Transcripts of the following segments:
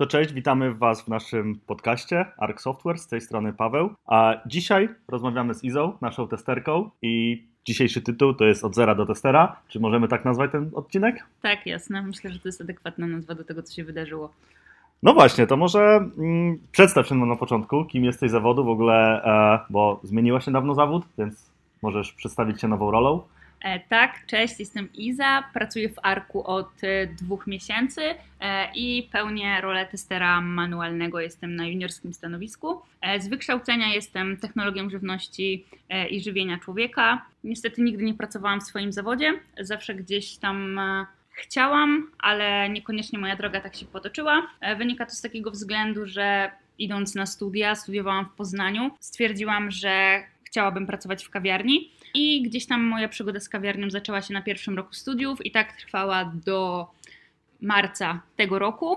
To cześć, witamy Was w naszym podcaście Arc Software, z tej strony Paweł. A dzisiaj rozmawiamy z Izą, naszą testerką i dzisiejszy tytuł to jest Od zera do testera. Czy możemy tak nazwać ten odcinek? Tak, jasne. Myślę, że to jest adekwatna nazwa do tego, co się wydarzyło. No właśnie, to może mm, przedstaw się na początku, kim jesteś zawodu w ogóle, e, bo zmieniłaś niedawno zawód, więc możesz przedstawić się nową rolą. E, tak, cześć, jestem Iza, pracuję w Arku od e, dwóch miesięcy e, i pełnię rolę testera manualnego. Jestem na juniorskim stanowisku. Z wykształcenia jestem technologią żywności i żywienia człowieka. Niestety nigdy nie pracowałam w swoim zawodzie, zawsze gdzieś tam chciałam, ale niekoniecznie moja droga tak się potoczyła. Wynika to z takiego względu, że idąc na studia, studiowałam w Poznaniu, stwierdziłam, że chciałabym pracować w kawiarni i gdzieś tam moja przygoda z kawiarnią zaczęła się na pierwszym roku studiów i tak trwała do marca tego roku.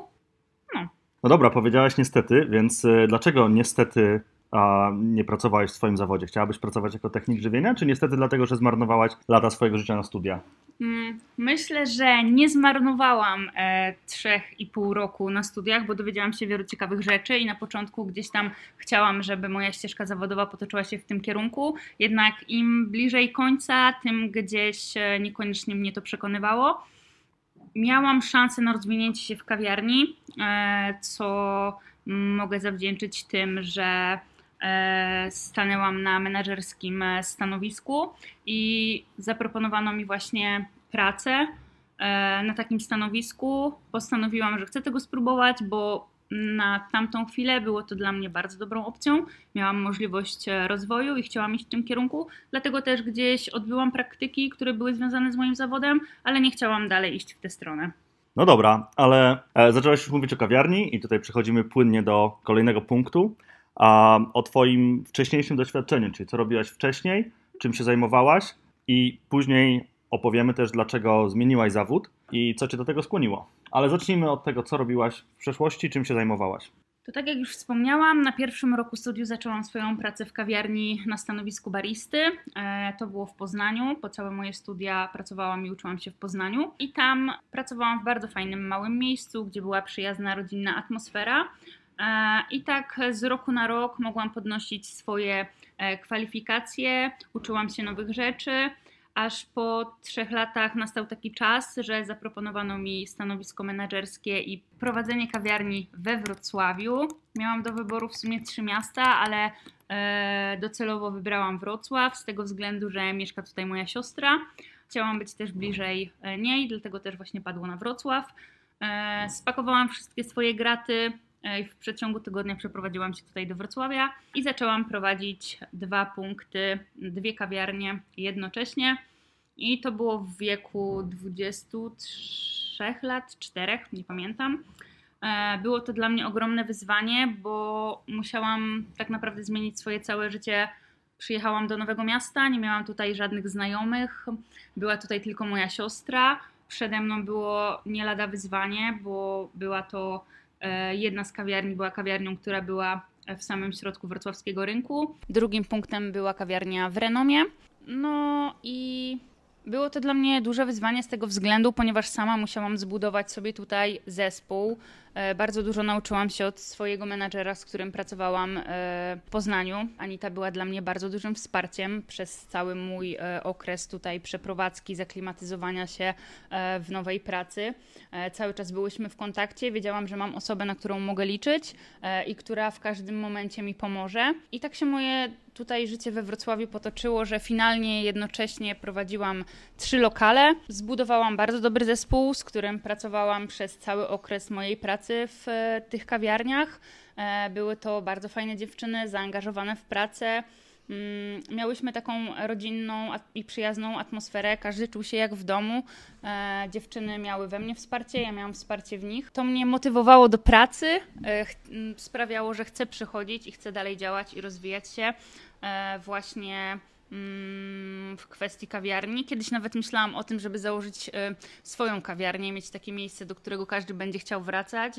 No, no dobra, powiedziałaś niestety, więc y, dlaczego niestety a nie pracowałeś w swoim zawodzie? Chciałabyś pracować jako technik żywienia, czy niestety dlatego, że zmarnowałaś lata swojego życia na studia? Mm, myślę, że nie zmarnowałam e, trzech i pół roku na studiach, bo dowiedziałam się wielu ciekawych rzeczy i na początku gdzieś tam chciałam, żeby moja ścieżka zawodowa potoczyła się w tym kierunku. Jednak im bliżej końca, tym gdzieś e, niekoniecznie mnie to przekonywało. Miałam szansę na rozwinięcie się w kawiarni, e, co mogę zawdzięczyć tym, że stanęłam na menedżerskim e, stanowisku i zaproponowano mi właśnie pracę e, na takim stanowisku. Postanowiłam, że chcę tego spróbować, bo na tamtą chwilę było to dla mnie bardzo dobrą opcją. Miałam możliwość rozwoju i chciałam iść w tym kierunku, dlatego też gdzieś odbyłam praktyki, które były związane z moim zawodem, ale nie chciałam dalej iść w tę stronę. No dobra, ale zaczęłaś już mówić o kawiarni i tutaj przechodzimy płynnie do kolejnego punktu a o Twoim wcześniejszym doświadczeniu, czyli co robiłaś wcześniej, czym się zajmowałaś i później opowiemy też, dlaczego zmieniłaś zawód i co Cię do tego skłoniło. Ale zacznijmy od tego, co robiłaś w przeszłości, czym się zajmowałaś. To tak jak już wspomniałam, na pierwszym roku studiów zaczęłam swoją pracę w kawiarni na stanowisku baristy. E, to było w Poznaniu. Po całe moje studia pracowałam i uczyłam się w Poznaniu. I tam pracowałam w bardzo fajnym, małym miejscu, gdzie była przyjazna, rodzinna atmosfera. E, I tak z roku na rok mogłam podnosić swoje e, kwalifikacje, uczyłam się nowych rzeczy, aż po trzech latach nastał taki czas, że zaproponowano mi stanowisko menedżerskie i prowadzenie kawiarni we Wrocławiu. Miałam do wyboru w sumie trzy miasta, ale e, docelowo wybrałam Wrocław z tego względu, że mieszka tutaj moja siostra. Chciałam być też bliżej niej, dlatego też właśnie padło na Wrocław. Spakowałam wszystkie swoje graty, w przeciągu tygodnia przeprowadziłam się tutaj do Wrocławia i zaczęłam prowadzić dwa punkty, dwie kawiarnie jednocześnie. I to było w wieku 23 lat, 4, nie pamiętam. E, było to dla mnie ogromne wyzwanie, bo musiałam tak naprawdę zmienić swoje całe życie. Przyjechałam do nowego miasta, nie miałam tutaj żadnych znajomych, była tutaj tylko moja siostra. Przede mną było nie lada wyzwanie, bo była to jedna z kawiarni była kawiarnią, która była w samym środku wrocławskiego rynku. Drugim punktem była kawiarnia w Renomie. No i było to dla mnie duże wyzwanie z tego względu, ponieważ sama musiałam zbudować sobie tutaj zespół. E, bardzo dużo nauczyłam się od swojego menadżera, z którym pracowałam e, w Poznaniu. Anita była dla mnie bardzo dużym wsparciem przez cały mój e, okres tutaj przeprowadzki, zaklimatyzowania się w nowej pracy. Cały czas byłyśmy w kontakcie, wiedziałam, że mam osobę, na którą mogę liczyć i która w każdym momencie mi pomoże. I tak się moje tutaj życie we Wrocławiu potoczyło, że finalnie jednocześnie prowadziłam trzy lokale. Zbudowałam bardzo dobry zespół, z którym pracowałam przez cały okres mojej pracy w e, tych kawiarniach. E, były to bardzo fajne dziewczyny, zaangażowane w pracę. Mm, miałyśmy taką rodzinną i przyjazną atmosferę, każdy czuł się jak w domu. E, dziewczyny miały we mnie wsparcie, ja miałam wsparcie w nich. To mnie motywowało do pracy, sprawiało, że chcę przychodzić i chcę dalej działać i rozwijać się właśnie w kwestii kawiarni. Kiedyś nawet myślałam o tym, żeby założyć e, swoją kawiarnię, mieć takie miejsce, do którego każdy będzie chciał wracać,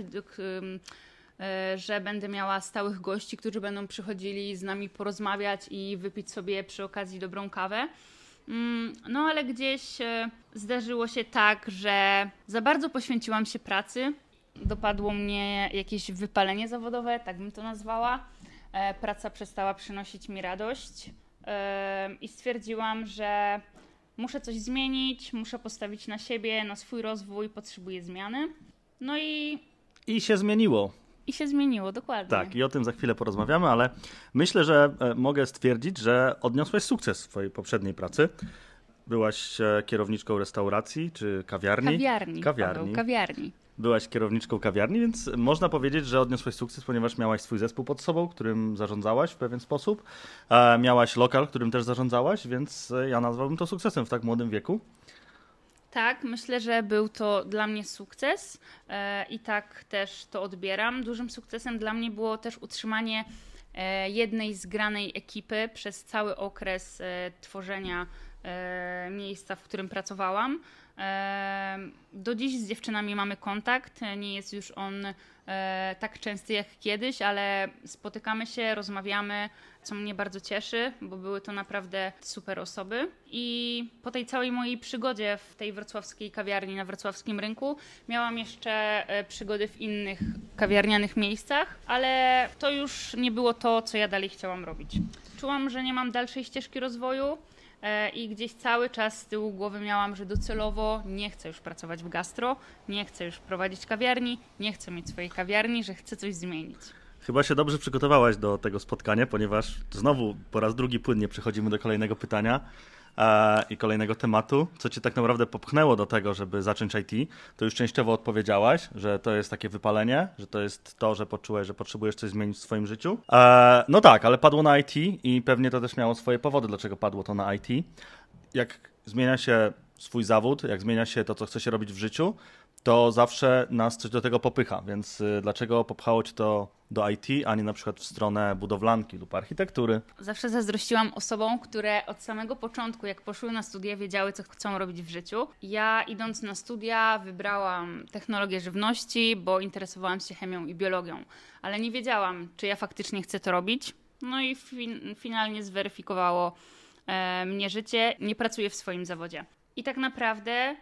e, że będę miała stałych gości, którzy będą przychodzili z nami porozmawiać i wypić sobie przy okazji dobrą kawę. Mm, no ale gdzieś e, zdarzyło się tak, że za bardzo poświęciłam się pracy dopadło mnie jakieś wypalenie zawodowe, tak bym to nazwała. E, praca przestała przynosić mi radość i stwierdziłam, że muszę coś zmienić, muszę postawić na siebie, na swój rozwój, potrzebuję zmiany. No i. I się zmieniło. I się zmieniło, dokładnie. Tak, i o tym za chwilę porozmawiamy, ale myślę, że e, mogę stwierdzić, że odniosłeś sukces w swojej poprzedniej pracy. Byłaś kierowniczką restauracji czy kawiarni? Kawiarni. Kawiarni. Paweł, kawiarni. Byłaś kierowniczką kawiarni, więc można powiedzieć, że odniosłeś sukces, ponieważ miałaś swój zespół pod sobą, którym zarządzałaś w pewien sposób. E, miałaś lokal, którym też zarządzałaś, więc e, ja nazwałbym to sukcesem w tak młodym wieku. Tak, myślę, że był to dla mnie sukces e, i tak też to odbieram. Dużym sukcesem dla mnie było też utrzymanie jednej zgranej ekipy przez cały okres tworzenia miejsca, w którym pracowałam. Do dziś z dziewczynami mamy kontakt. Nie jest już on e, tak częsty jak kiedyś, ale spotykamy się, rozmawiamy, co mnie bardzo cieszy, bo były to naprawdę super osoby. I po tej całej mojej przygodzie w tej wrocławskiej kawiarni na wrocławskim rynku miałam jeszcze e, przygody w innych kawiarnianych miejscach, ale to już nie było to, co ja dalej chciałam robić. Czułam, że nie mam dalszej ścieżki rozwoju E, i gdzieś cały czas z tyłu głowy miałam, że docelowo nie chcę już pracować w gastro, nie chcę już prowadzić kawiarni, nie chcę mieć swojej kawiarni, że chcę coś zmienić. Chyba się dobrze przygotowałaś do tego spotkania, ponieważ znowu po raz drugi płynnie przechodzimy do kolejnego pytania e, i kolejnego tematu. Co cię tak naprawdę popchnęło do tego, żeby zacząć IT? To już częściowo odpowiedziałaś, że to jest takie wypalenie, że to jest to, że poczułeś, że potrzebujesz coś zmienić w swoim życiu. E, no tak, ale padło na IT i pewnie to też miało swoje powody, dlaczego padło to na IT. Jak zmienia się swój zawód, jak zmienia się to, co chce się robić w życiu, to zawsze nas coś do tego popycha. Więc y, dlaczego popchało cię to do IT, a nie na przykład w stronę budowlanki lub architektury? Zawsze zazdrościłam osobom, które od samego początku, jak poszły na studia, wiedziały, co chcą robić w życiu. Ja idąc na studia wybrałam technologię żywności, bo interesowałam się chemią i biologią, ale nie wiedziałam, czy ja faktycznie chcę to robić. No i fin finalnie zweryfikowało e, mnie życie. Nie pracuję w swoim zawodzie. I tak naprawdę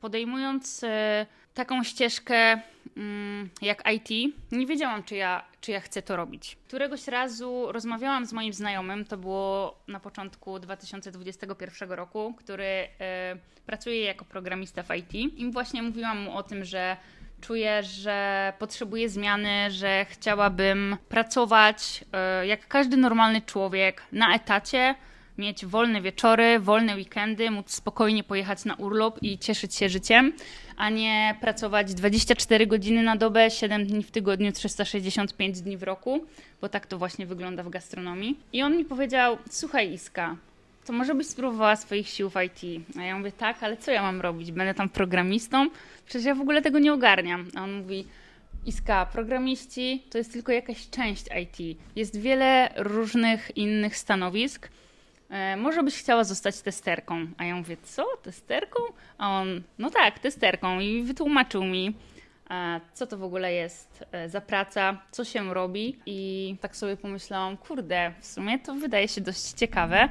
podejmując e, taką ścieżkę mm, jak IT, nie wiedziałam, czy ja, czy ja chcę to robić. Któregoś razu rozmawiałam z moim znajomym, to było na początku 2021 roku, który e, pracuje jako programista w IT i właśnie mówiłam mu o tym, że czuję, że potrzebuję zmiany, że chciałabym pracować e, jak każdy normalny człowiek na etacie, mieć wolne wieczory, wolne weekendy, móc spokojnie pojechać na urlop i cieszyć się życiem, a nie pracować 24 godziny na dobę, 7 dni w tygodniu, 365 dni w roku, bo tak to właśnie wygląda w gastronomii. I on mi powiedział: Słuchaj, Iska, to może byś spróbowała swoich sił w IT. A ja mówię: Tak, ale co ja mam robić? Będę tam programistą? Przecież ja w ogóle tego nie ogarniam. A on mówi: Iska, programiści to jest tylko jakaś część IT. Jest wiele różnych innych stanowisk może byś chciała zostać testerką. A ja mówię, co, testerką? A on, no tak, testerką i wytłumaczył mi, e, co to w ogóle jest e, za praca, co się robi i tak sobie pomyślałam, kurde, w sumie to wydaje się dość ciekawe.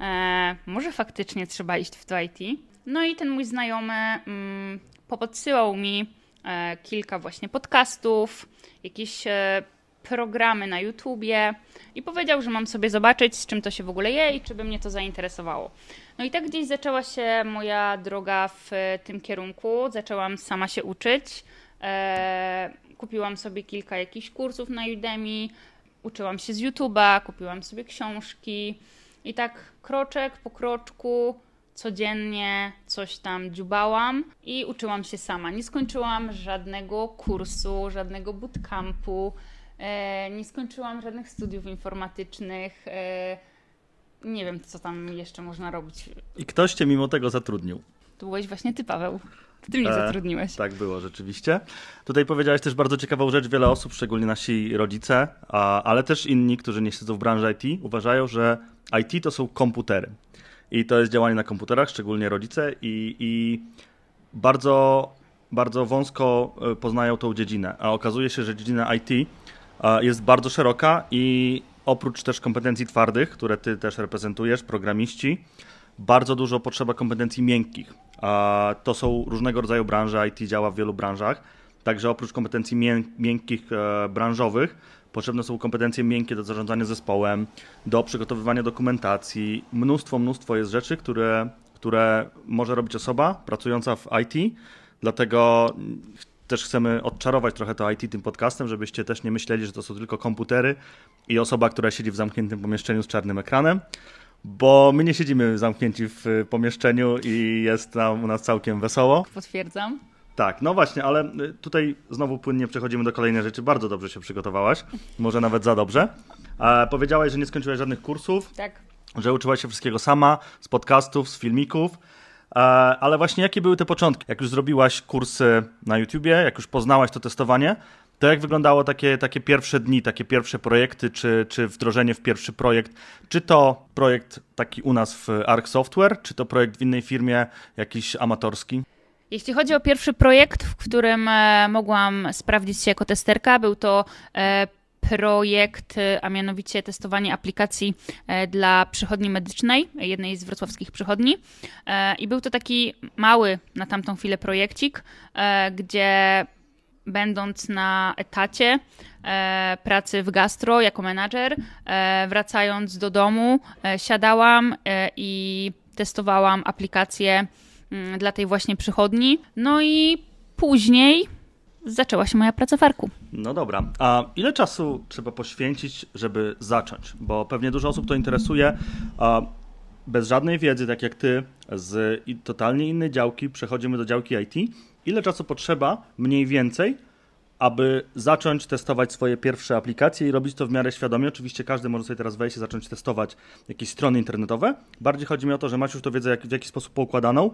E, może faktycznie trzeba iść w to IT. No i ten mój znajomy mm, popodsyłał mi e, kilka właśnie podcastów, jakieś e, programy na YouTubie i powiedział, że mam sobie zobaczyć, z czym to się w ogóle je i czy by mnie to zainteresowało. No i tak gdzieś zaczęła się moja droga w tym kierunku. Zaczęłam sama się uczyć. E, kupiłam sobie kilka jakichś kursów na Udemy, uczyłam się z YouTube'a, kupiłam sobie książki i tak kroczek po kroczku codziennie coś tam dziubałam i uczyłam się sama. Nie skończyłam żadnego kursu, żadnego bootcampu. E, nie skończyłam żadnych studiów informatycznych. E, nie wiem, co tam jeszcze można robić. I ktoś cię mimo tego zatrudnił. To byłeś właśnie ty, Paweł. Ty mnie e, zatrudniłeś. Tak było, rzeczywiście. Tutaj powiedziałeś też bardzo ciekawą rzecz. Wiele osób, szczególnie nasi rodzice, a, ale też inni, którzy nie siedzą w branży IT, uważają, że IT to są komputery. I to jest działanie na komputerach, szczególnie rodzice, i, i bardzo, bardzo wąsko poznają tą dziedzinę. A okazuje się, że dziedzina IT jest bardzo szeroka i oprócz też kompetencji twardych, które ty też reprezentujesz, programiści, bardzo dużo potrzeba kompetencji miękkich. To są różnego rodzaju branże, IT działa w wielu branżach. Także oprócz kompetencji mię miękkich, e, branżowych, potrzebne są kompetencje miękkie do zarządzania zespołem, do przygotowywania dokumentacji. Mnóstwo, mnóstwo jest rzeczy, które, które może robić osoba pracująca w IT. Dlatego też chcemy odczarować trochę to IT tym podcastem, żebyście też nie myśleli, że to są tylko komputery i osoba, która siedzi w zamkniętym pomieszczeniu z czarnym ekranem, bo my nie siedzimy zamknięci w pomieszczeniu i jest tam u nas całkiem wesoło. Potwierdzam. Tak, no właśnie, ale y, tutaj znowu płynnie przechodzimy do kolejnej rzeczy. Bardzo dobrze się przygotowałaś, może nawet za dobrze. E, powiedziałaś, że nie skończyłaś żadnych kursów. Tak. Że uczyłaś się wszystkiego sama, z podcastów, z filmików. E, ale właśnie jakie były te początki? Jak już zrobiłaś kursy na YouTubie, jak już poznałaś to testowanie, to jak wyglądało takie, takie pierwsze dni, takie pierwsze projekty, czy, czy wdrożenie w pierwszy projekt? Czy to projekt taki u nas w Arc Software, czy to projekt w innej firmie, jakiś amatorski? Jeśli chodzi o pierwszy projekt, w którym e, mogłam sprawdzić się jako testerka, był to e, projekt, a mianowicie testowanie aplikacji e, dla przychodni medycznej, jednej z wrocławskich przychodni. I był to taki mały na tamtą chwilę projekcik, gdzie będąc na etacie pracy w gastro jako menadżer, wracając do domu, siadałam i testowałam aplikację Mm, dla tej właśnie przychodni. No i później zaczęła się moja praca w Arku. No dobra, a ile czasu trzeba poświęcić, żeby zacząć? Bo pewnie dużo osób to interesuje. A bez żadnej wiedzy, tak jak ty, z totalnie innej działki przechodzimy do działki IT. Ile czasu potrzeba mniej więcej, aby zacząć testować swoje pierwsze aplikacje i robić to w miarę świadomie. Oczywiście każdy może sobie teraz wejść i zacząć testować jakieś strony internetowe. Bardziej chodzi mi o to, że masz już to wiedzę jak, w jakiś sposób poukładaną,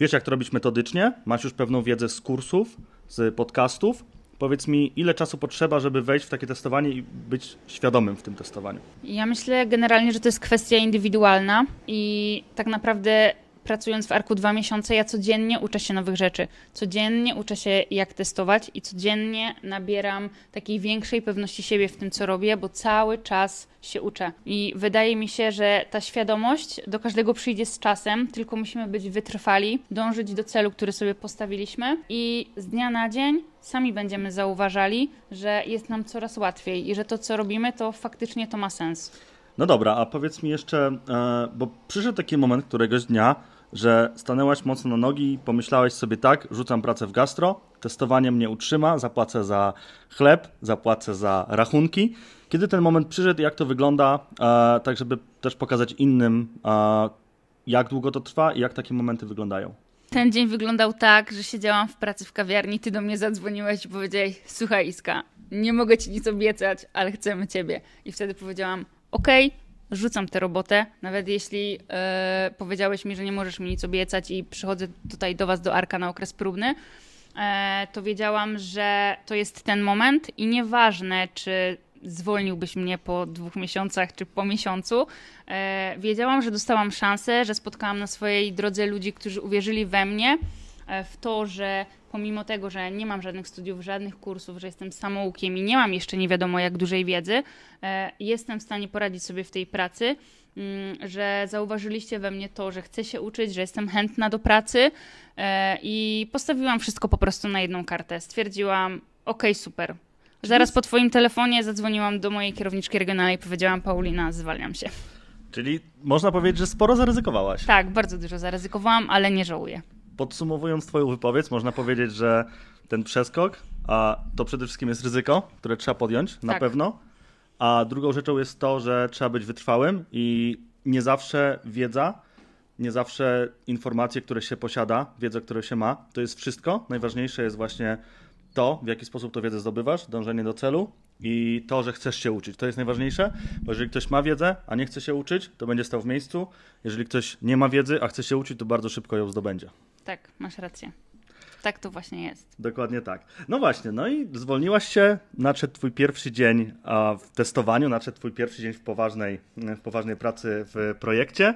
wiesz jak to robić metodycznie, masz już pewną wiedzę z kursów, z podcastów. Powiedz mi, ile czasu potrzeba, żeby wejść w takie testowanie i być świadomym w tym testowaniu? Ja myślę generalnie, że to jest kwestia indywidualna i tak naprawdę pracując w Arku dwa miesiące, ja codziennie uczę się nowych rzeczy. Codziennie uczę się, jak testować i codziennie nabieram takiej większej pewności siebie w tym, co robię, bo cały czas się uczę. I wydaje mi się, że ta świadomość do każdego przyjdzie z czasem, tylko musimy być wytrwali, dążyć do celu, który sobie postawiliśmy i z dnia na dzień sami będziemy zauważali, że jest nam coraz łatwiej i że to, co robimy, to faktycznie to ma sens. No dobra, a powiedz mi jeszcze, e, bo przyszedł taki moment któregoś dnia, że stanęłaś mocno na nogi i pomyślałeś sobie tak, rzucam pracę w gastro, testowanie mnie utrzyma, zapłacę za chleb, zapłacę za rachunki. Kiedy ten moment przyszedł, jak to wygląda, e, tak żeby też pokazać innym, e, jak długo to trwa i jak takie momenty wyglądają? Ten dzień wyglądał tak, że siedziałam w pracy w kawiarni, ty do mnie zadzwoniłeś i powiedziałeś, słuchaj Iska, nie mogę ci nic obiecać, ale chcemy ciebie. I wtedy powiedziałam, okej, okay, rzucam tę robotę, nawet jeśli e, powiedziałeś mi, że nie możesz mi nic obiecać i przychodzę tutaj do Was do Arka na okres próbny, e, to wiedziałam, że to jest ten moment i nieważne, czy zwolniłbyś mnie po dwóch miesiącach czy po miesiącu, e, wiedziałam, że dostałam szansę, że spotkałam na swojej drodze ludzi, którzy uwierzyli we mnie, w to, że pomimo tego, że nie mam żadnych studiów, żadnych kursów, że jestem samoukiem i nie mam jeszcze nie wiadomo jak dużej wiedzy, e, jestem w stanie poradzić sobie w tej pracy, mm, że zauważyliście we mnie to, że chcę się uczyć, że jestem chętna do pracy e, i postawiłam wszystko po prostu na jedną kartę. Stwierdziłam, ok, super. Zaraz po twoim telefonie zadzwoniłam do mojej kierowniczki regionalnej i powiedziałam, Paulina, zwalniam się. Czyli można powiedzieć, że sporo zaryzykowałaś. Tak, bardzo dużo zaryzykowałam, ale nie żałuję podsumowując Twoją wypowiedź, można powiedzieć, że ten przeskok a to przede wszystkim jest ryzyko, które trzeba podjąć tak. na pewno. A drugą rzeczą jest to, że trzeba być wytrwałym i nie zawsze wiedza, nie zawsze informacje, które się posiada, wiedza, którą się ma, to jest wszystko. Najważniejsze jest właśnie to, w jaki sposób to wiedzę zdobywasz, dążenie do celu i to, że chcesz się uczyć. To jest najważniejsze, bo jeżeli ktoś ma wiedzę, a nie chce się uczyć, to będzie stał w miejscu. Jeżeli ktoś nie ma wiedzy, a chce się uczyć, to bardzo szybko ją zdobędzie. Tak, masz rację. Tak to właśnie jest. Dokładnie tak. No właśnie, no i zwolniłaś się, nadszedł twój pierwszy dzień w testowaniu, nadszedł twój pierwszy dzień w poważnej, w poważnej pracy w projekcie.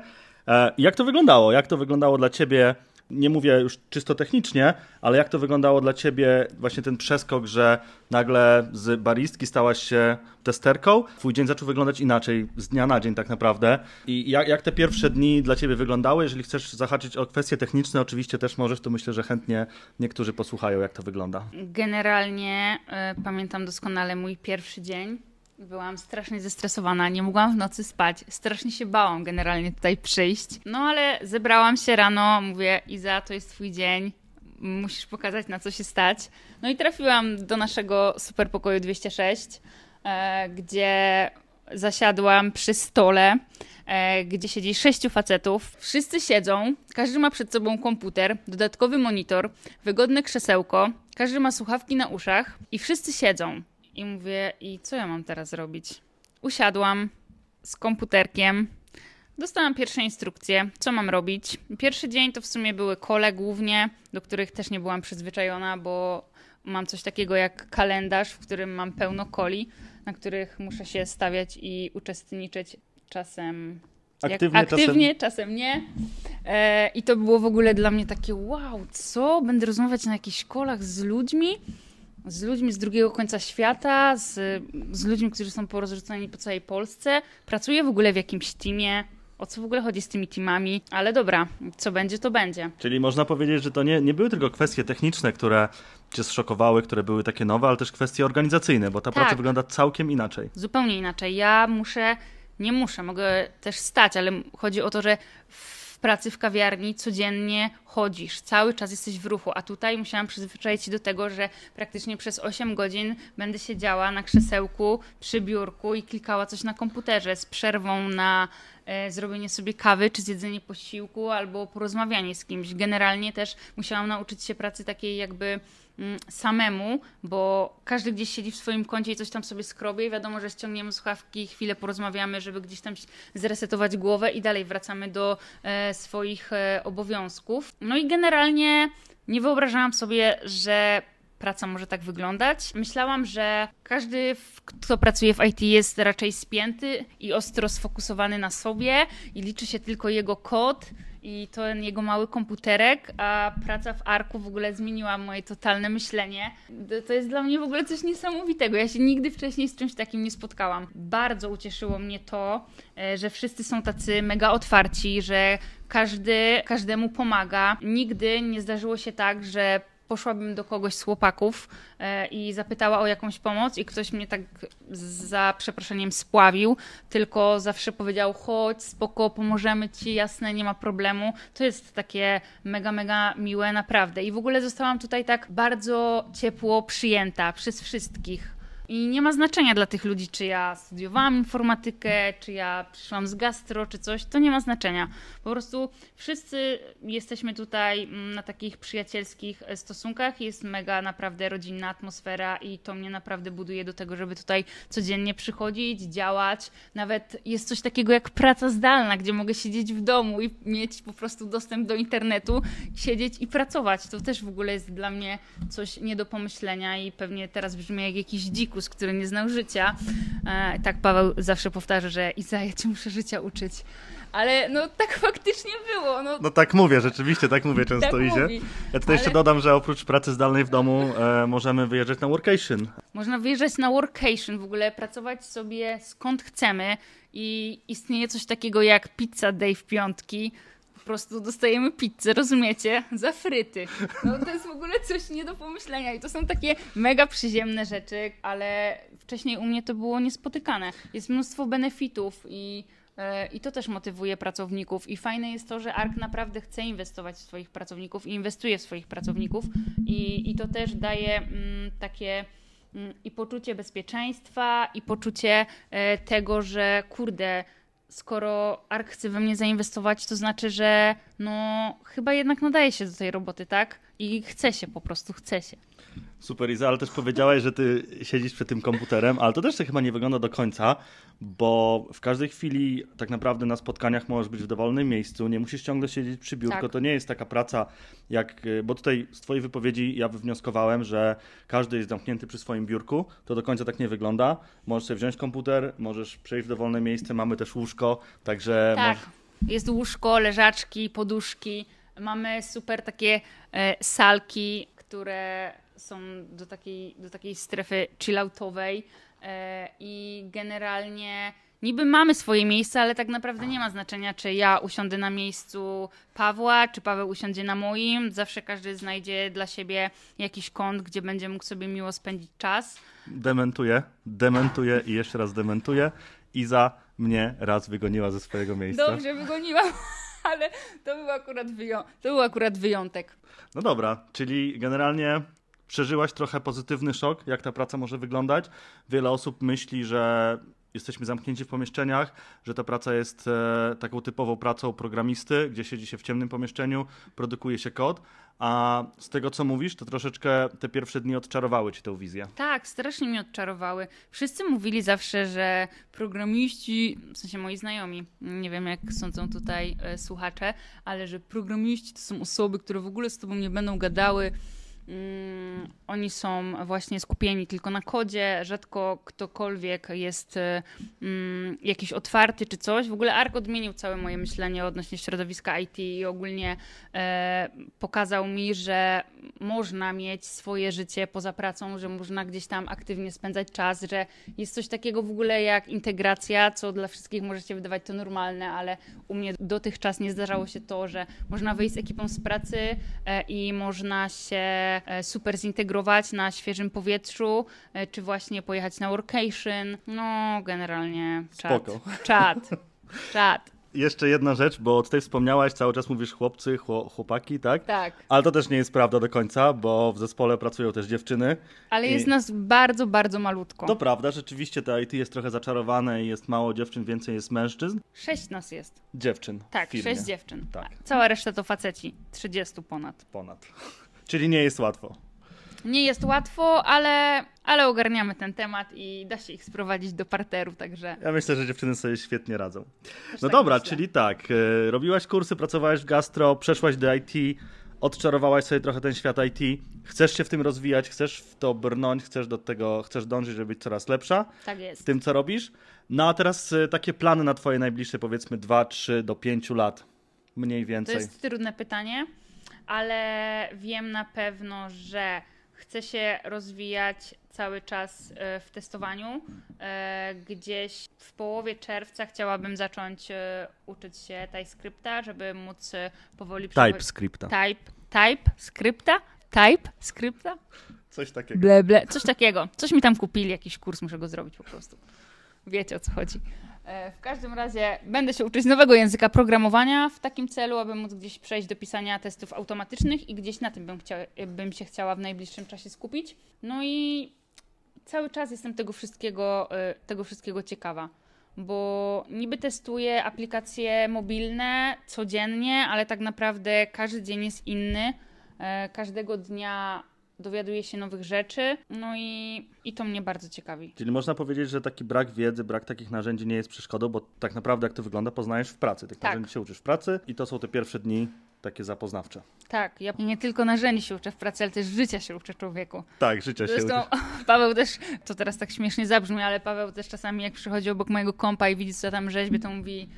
E, jak to wyglądało? Jak to wyglądało dla ciebie Nie mówię już czysto technicznie, ale jak to wyglądało dla ciebie właśnie ten przeskok, że nagle z baristki stałaś się testerką? Twój dzień zaczął wyglądać inaczej z dnia na dzień tak naprawdę. I jak, jak te pierwsze dni dla ciebie wyglądały? Jeżeli chcesz zahaczyć o kwestie techniczne, oczywiście też możesz, to myślę, że chętnie niektórzy posłuchają, jak to wygląda. Generalnie y, pamiętam doskonale mój pierwszy dzień. Byłam strasznie zestresowana, nie mogłam w nocy spać. Strasznie się bałam generalnie tutaj przyjść. No ale zebrałam się rano, mówię: Iza, to jest twój dzień, musisz pokazać na co się stać. No i trafiłam do naszego super pokoju 206, e, gdzie zasiadłam przy stole, e, gdzie siedzi sześciu facetów. Wszyscy siedzą, każdy ma przed sobą komputer, dodatkowy monitor, wygodne krzesełko, każdy ma słuchawki na uszach i wszyscy siedzą. I mówię, i co ja mam teraz robić? Usiadłam z komputerkiem, dostałam pierwsze instrukcje, co mam robić. Pierwszy dzień to w sumie były kole głównie, do których też nie byłam przyzwyczajona, bo mam coś takiego jak kalendarz, w którym mam pełno koli, na których muszę się stawiać i uczestniczyć czasem Aktywnie, aktywnie czasem... czasem nie. E, I to było w ogóle dla mnie takie wow, co? Będę rozmawiać na jakichś kolach z ludźmi? Z ludźmi z drugiego końca świata, z, z ludźmi, którzy są porozrzuceni po całej Polsce. Pracuję w ogóle w jakimś teamie. O co w ogóle chodzi z tymi teamami? Ale dobra, co będzie, to będzie. Czyli można powiedzieć, że to nie, nie były tylko kwestie techniczne, które cię zszokowały, które były takie nowe, ale też kwestie organizacyjne, bo ta Tak. praca wygląda całkiem inaczej. Zupełnie inaczej. Ja muszę, nie muszę, mogę też stać, ale chodzi o to, że w pracy w kawiarni codziennie chodzisz, cały czas jesteś w ruchu, a tutaj musiałam przyzwyczaić się do tego, że praktycznie przez 8 godzin będę siedziała na krzesełku przy biurku i klikała coś na komputerze z przerwą na e, zrobienie sobie kawy, czy zjedzenie posiłku, albo porozmawianie z kimś. Generalnie też musiałam nauczyć się pracy takiej jakby samemu, bo każdy gdzieś siedzi w swoim kącie i coś tam sobie skrobie i wiadomo, że ściągniemy słuchawki, chwilę porozmawiamy, żeby gdzieś tam zresetować głowę i dalej wracamy do e, swoich e, obowiązków. No i generalnie nie wyobrażałam sobie, że praca może tak wyglądać. Myślałam, że każdy, kto pracuje w IT, jest raczej spięty i ostro sfokusowany na sobie i liczy się tylko jego kod i ten jego mały komputerek, a praca w Arku w ogóle zmieniła moje totalne myślenie. To- To jest dla mnie w ogóle coś niesamowitego. Ja się nigdy wcześniej z czymś takim nie spotkałam. Bardzo ucieszyło mnie to, e, że wszyscy są tacy mega otwarci, że każdy każdemu pomaga. Nigdy nie zdarzyło się tak, że poszłabym do kogoś z chłopaków e, i zapytała o jakąś pomoc i ktoś mnie tak za przeproszeniem spławił, tylko zawsze powiedział chodź, spoko, pomożemy ci, jasne, nie ma problemu. To jest takie mega, mega miłe naprawdę i w ogóle zostałam tutaj tak bardzo ciepło przyjęta przez wszystkich. I nie ma znaczenia dla tych ludzi, czy ja studiowałam informatykę, czy ja przyszłam z gastro, czy coś, to nie ma znaczenia. Po prostu wszyscy jesteśmy tutaj mm, na takich przyjacielskich e, stosunkach. Jest mega naprawdę rodzinna atmosfera i to mnie naprawdę buduje do tego, żeby tutaj codziennie przychodzić, działać. Nawet jest coś takiego jak praca zdalna, gdzie mogę siedzieć w domu i mieć po prostu dostęp do internetu, siedzieć i pracować. To też w ogóle jest dla mnie coś nie do pomyślenia i pewnie teraz brzmi jak jakiś dzikus, który nie znał życia. E, tak Paweł zawsze powtarza, że Iza, ja cię muszę życia uczyć. Ale no tak faktycznie było. No, No tak mówię, rzeczywiście tak mówię często tak mówi. Ja tutaj jeszcze Ale- dodam, że oprócz pracy zdalnej w domu e, możemy wyjeżdżać na workation. Można wyjeżdżać na workation, w ogóle pracować sobie skąd chcemy i istnieje coś takiego jak pizza day w piątki. Po prostu dostajemy pizzę, rozumiecie? Za fryty. No to jest w ogóle coś nie do pomyślenia i to są takie mega przyziemne rzeczy, ale wcześniej u mnie to było niespotykane. Jest mnóstwo benefitów i e, i to też motywuje pracowników. I fajne jest to, że ARK naprawdę chce inwestować w swoich pracowników i inwestuje w swoich pracowników. I, i to też daje mm, takie mm, i poczucie bezpieczeństwa, i poczucie e, tego, że kurde, skoro ARK chce we mnie zainwestować, to znaczy, że no chyba jednak nadaje się do tej roboty, tak? I chce się, po prostu chce się. Super Iza, ale też powiedziałaś, że ty siedzisz przed tym komputerem, ale to też tak chyba nie wygląda do końca, bo w każdej chwili tak naprawdę na spotkaniach możesz być w dowolnym miejscu, nie musisz ciągle siedzieć przy biurku, Tak. to nie jest taka praca jak, bo tutaj z twojej wypowiedzi ja wywnioskowałem, że każdy jest zamknięty przy swoim biurku, to do końca tak nie wygląda. Możesz sobie wziąć komputer, możesz przejść w dowolne miejsce, mamy też łóżko, także Tak. możesz- Jest łóżko, leżaczki, poduszki. Mamy super takie e, salki, które są do takiej, do takiej strefy chilloutowej e, i generalnie niby mamy swoje miejsce, ale tak naprawdę nie ma znaczenia, czy ja usiądę na miejscu Pawła, czy Paweł usiądzie na moim. Zawsze każdy znajdzie dla siebie jakiś kąt, gdzie będzie mógł sobie miło spędzić czas. Dementuję, dementuję i jeszcze raz dementuję. Iza mnie raz wygoniła ze swojego miejsca. Dobrze, wygoniłam, ale to był akurat, wyją- to był akurat wyjątek. No dobra, czyli generalnie przeżyłaś trochę pozytywny szok, jak ta praca może wyglądać. Wiele osób myśli, że jesteśmy zamknięci w pomieszczeniach, że ta praca jest e, taką typową pracą programisty, gdzie siedzi się w ciemnym pomieszczeniu, produkuje się kod, a z tego co mówisz, to troszeczkę te pierwsze dni odczarowały ci tę wizję. Tak, strasznie mi odczarowały. Wszyscy mówili zawsze, że programiści, w sensie moi znajomi, nie wiem jak sądzą tutaj e, słuchacze, ale że programiści to są osoby, które w ogóle z tobą nie będą gadały. Mm, oni są właśnie skupieni tylko na kodzie, rzadko ktokolwiek jest e, mm, jakiś otwarty czy coś. W ogóle ARK odmienił całe moje myślenie odnośnie środowiska IT i ogólnie e, pokazał mi, że można mieć swoje życie poza pracą, że można gdzieś tam aktywnie spędzać czas, że jest coś takiego w ogóle jak integracja, co dla wszystkich może się wydawać to normalne, ale u mnie dotychczas nie zdarzało się to, że można wyjść z ekipą z pracy e, i można się e, super zintegrować na świeżym powietrzu, e, czy właśnie pojechać na workation. No, generalnie czat. Spoko. Czat. Jeszcze jedna rzecz, bo tutaj wspomniałaś, cały czas mówisz chłopcy, chło- chłopaki, tak? Tak. Ale to też nie jest prawda do końca, bo w zespole pracują też dziewczyny. Ale jest nas bardzo, bardzo malutko. To prawda, rzeczywiście te IT jest trochę zaczarowane i jest mało dziewczyn, więcej jest mężczyzn. Sześć nas jest. Dziewczyn. Tak, sześć dziewczyn. Tak. Cała reszta to faceci. 30 ponad. Ponad. Czyli nie jest łatwo. Nie jest łatwo, ale, ale ogarniamy ten temat i da się ich sprowadzić do parteru, także. Ja myślę, że dziewczyny sobie świetnie radzą. też No tak dobra, myślę. czyli tak, e, robiłaś kursy, pracowałaś w gastro, przeszłaś do IT, odczarowałaś sobie trochę ten świat IT, chcesz się w tym rozwijać, chcesz w to brnąć, chcesz do tego, chcesz dążyć, żeby być coraz lepsza Tak w tym, co robisz. No a teraz e, takie plany na twoje najbliższe, powiedzmy 2, 3 do 5 lat, mniej To więcej. jest trudne pytanie, ale wiem na pewno, że chcę się rozwijać cały czas e, w testowaniu. E, Gdzieś w połowie czerwca chciałabym zacząć e, uczyć się TypeScripta, żeby móc powoli przechodzić- TypeScripta. Type, type, skrypta? Type, skrypta? Coś takiego. Ble, ble, coś takiego. Coś mi tam kupili, jakiś kurs, muszę go zrobić po prostu. Wiecie o co chodzi. E, W każdym razie będę się uczyć nowego języka programowania w takim celu, aby móc gdzieś przejść do pisania testów automatycznych i gdzieś na tym bym, chciała, bym się chciała w najbliższym czasie skupić. No i cały czas jestem tego wszystkiego, e, tego wszystkiego ciekawa. Bo niby testuję aplikacje mobilne codziennie, ale tak naprawdę każdy dzień jest inny. E, Każdego dnia dowiaduję się nowych rzeczy, no i, i to mnie bardzo ciekawi. Czyli można powiedzieć, że taki brak wiedzy, brak takich narzędzi nie jest przeszkodą, bo tak naprawdę jak to wygląda, poznajesz w pracy. Tych Tak. narzędzi się uczysz w pracy i to są te pierwsze dni takie zapoznawcze. Tak, ja nie tylko narzędzi się uczę w pracy, ale też życia się uczę człowieku. Tak, życia się Zresztą uczysz. Paweł też, to teraz tak śmiesznie zabrzmi, ale Paweł też czasami jak przychodzi obok mojego kompa i widzi, co tam rzeźbię, to mówi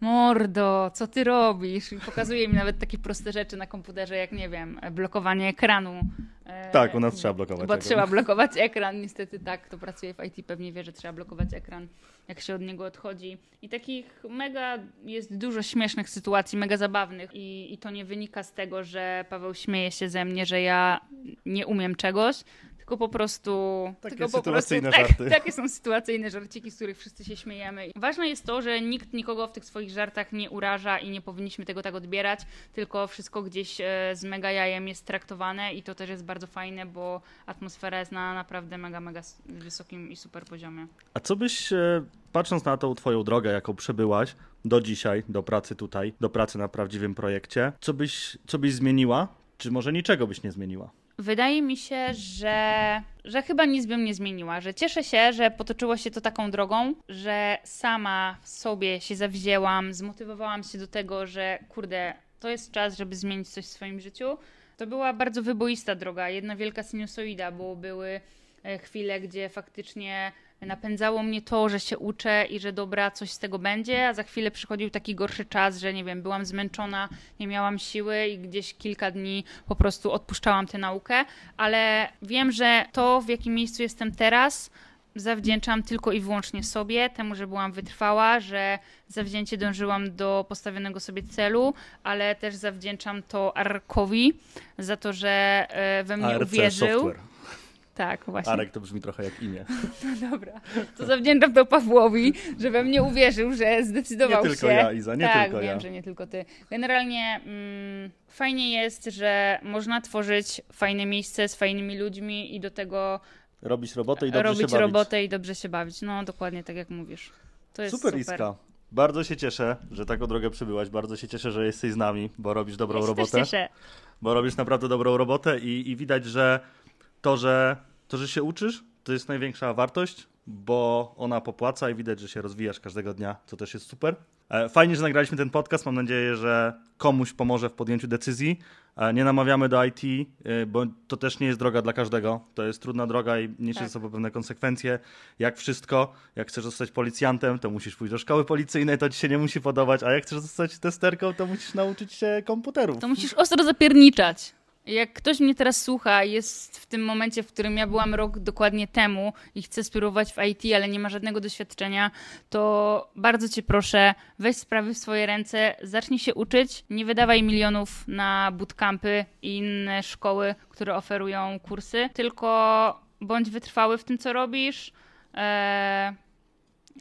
mordo, co ty robisz? I pokazuje mi nawet takie proste rzeczy na komputerze, jak nie wiem, blokowanie ekranu. E, Tak, u nas trzeba blokować Bo ekran. trzeba blokować ekran, niestety tak, kto pracuje w IT pewnie wie, że trzeba blokować ekran, jak się od niego odchodzi. I takich mega jest dużo śmiesznych sytuacji, mega zabawnych i, i to nie wynika z tego, że Paweł śmieje się ze mnie, że ja nie umiem czegoś, tylko po prostu... Takie tylko po sytuacyjne prostu, żarty. Tak, takie są sytuacyjne żarciki, z których wszyscy się śmiejemy. Ważne jest to, że nikt nikogo w tych swoich żartach nie uraża i nie powinniśmy tego tak odbierać, tylko wszystko gdzieś e, z mega jajem jest traktowane i to też jest bardzo fajne, bo atmosfera jest na naprawdę mega, mega wysokim i super poziomie. A co byś, e, patrząc na tą twoją drogę, jaką przebyłaś do dzisiaj, do pracy tutaj, do pracy na prawdziwym projekcie, co byś, co byś zmieniła? Czy może niczego byś nie zmieniła? Wydaje mi się, że, że chyba nic bym nie zmieniła, że cieszę się, że potoczyło się to taką drogą, że sama sobie się zawzięłam, zmotywowałam się do tego, że kurde, to jest czas, żeby zmienić coś w swoim życiu. To była bardzo wyboista droga, jedna wielka sinusoida, bo były e, chwile, gdzie faktycznie napędzało mnie to, że się uczę i że dobra, coś z tego będzie, a za chwilę przychodził taki gorszy czas, że nie wiem, byłam zmęczona, nie miałam siły i gdzieś kilka dni po prostu odpuszczałam tę naukę, ale wiem, że to, w jakim miejscu jestem teraz, zawdzięczam tylko i wyłącznie sobie, temu, że byłam wytrwała, że zawzięcie dążyłam do postawionego sobie celu, ale też zawdzięczam to Arkowi za to, że e, we mnie ARC uwierzył. Software. Tak, właśnie. Arek to brzmi trochę jak imię. No dobra. To zawdzięczam to Pawłowi, że we mnie uwierzył, że zdecydował Nie się. tylko ja, Iza, nie tak, tylko wiem, ja. że nie tylko ty. Generalnie mm, fajnie jest, że można tworzyć fajne miejsce z fajnymi ludźmi i do tego Robić robotę i dobrze robić się bawić. robotę i dobrze się bawić. No dokładnie tak jak mówisz. To jest Super, super. Iska. Bardzo się cieszę, że taką drogę przybyłaś. Bardzo się cieszę, że jesteś z nami, bo robisz dobrą ja się robotę. Też cieszę. Bo robisz naprawdę dobrą robotę i, i widać, że to, że to, że się uczysz, to jest największa wartość, bo ona popłaca i widać, że się rozwijasz każdego dnia, co też jest super. E, Fajnie, że nagraliśmy ten podcast. Mam nadzieję, że komuś pomoże w podjęciu decyzji. E, Nie namawiamy do IT, e, bo to też nie jest droga dla każdego. To jest trudna droga i niesie Tak. ze sobą pewne konsekwencje. Jak wszystko, jak chcesz zostać policjantem, to musisz pójść do szkoły policyjnej, to ci się nie musi podobać, a jak chcesz zostać testerką, to musisz nauczyć się komputerów. To musisz ostro zapierniczać. Jak ktoś mnie teraz słucha, jest w tym momencie, w którym ja byłam rok dokładnie temu i chce spróbować w IT, ale nie ma żadnego doświadczenia, to bardzo cię proszę, weź sprawy w swoje ręce, zacznij się uczyć, nie wydawaj milionów na bootcampy i inne szkoły, które oferują kursy, tylko bądź wytrwały w tym, co robisz, e,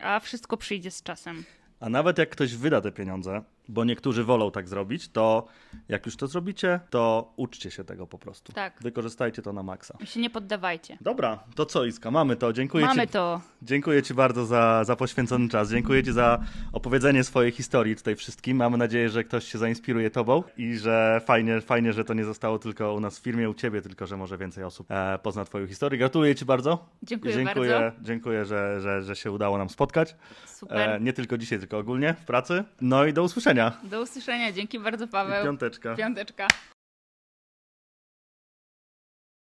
a wszystko przyjdzie z czasem. A nawet jak ktoś wyda te pieniądze, bo niektórzy wolą tak zrobić, to jak już to zrobicie, to uczcie się tego po prostu. Tak. Wykorzystajcie to na maksa. I się nie poddawajcie. Dobra, to co Iska, mamy to. Dziękuję Mamy ci, to. Dziękuję Ci bardzo za, za poświęcony czas. Dziękuję Ci za opowiedzenie swojej historii tutaj wszystkim. Mamy nadzieję, że ktoś się zainspiruje Tobą i że fajnie, fajnie, że to nie zostało tylko u nas w firmie, u Ciebie, tylko że może więcej osób e, pozna Twoją historię. Gratuluję Ci bardzo. Dziękuję, dziękuję, bardzo. dziękuję że, że, że się udało nam spotkać. Super. E, nie tylko dzisiaj, tylko ogólnie w pracy. No i do usłyszenia. Do usłyszenia. Dzięki bardzo, Paweł. Piąteczka. Piąteczka.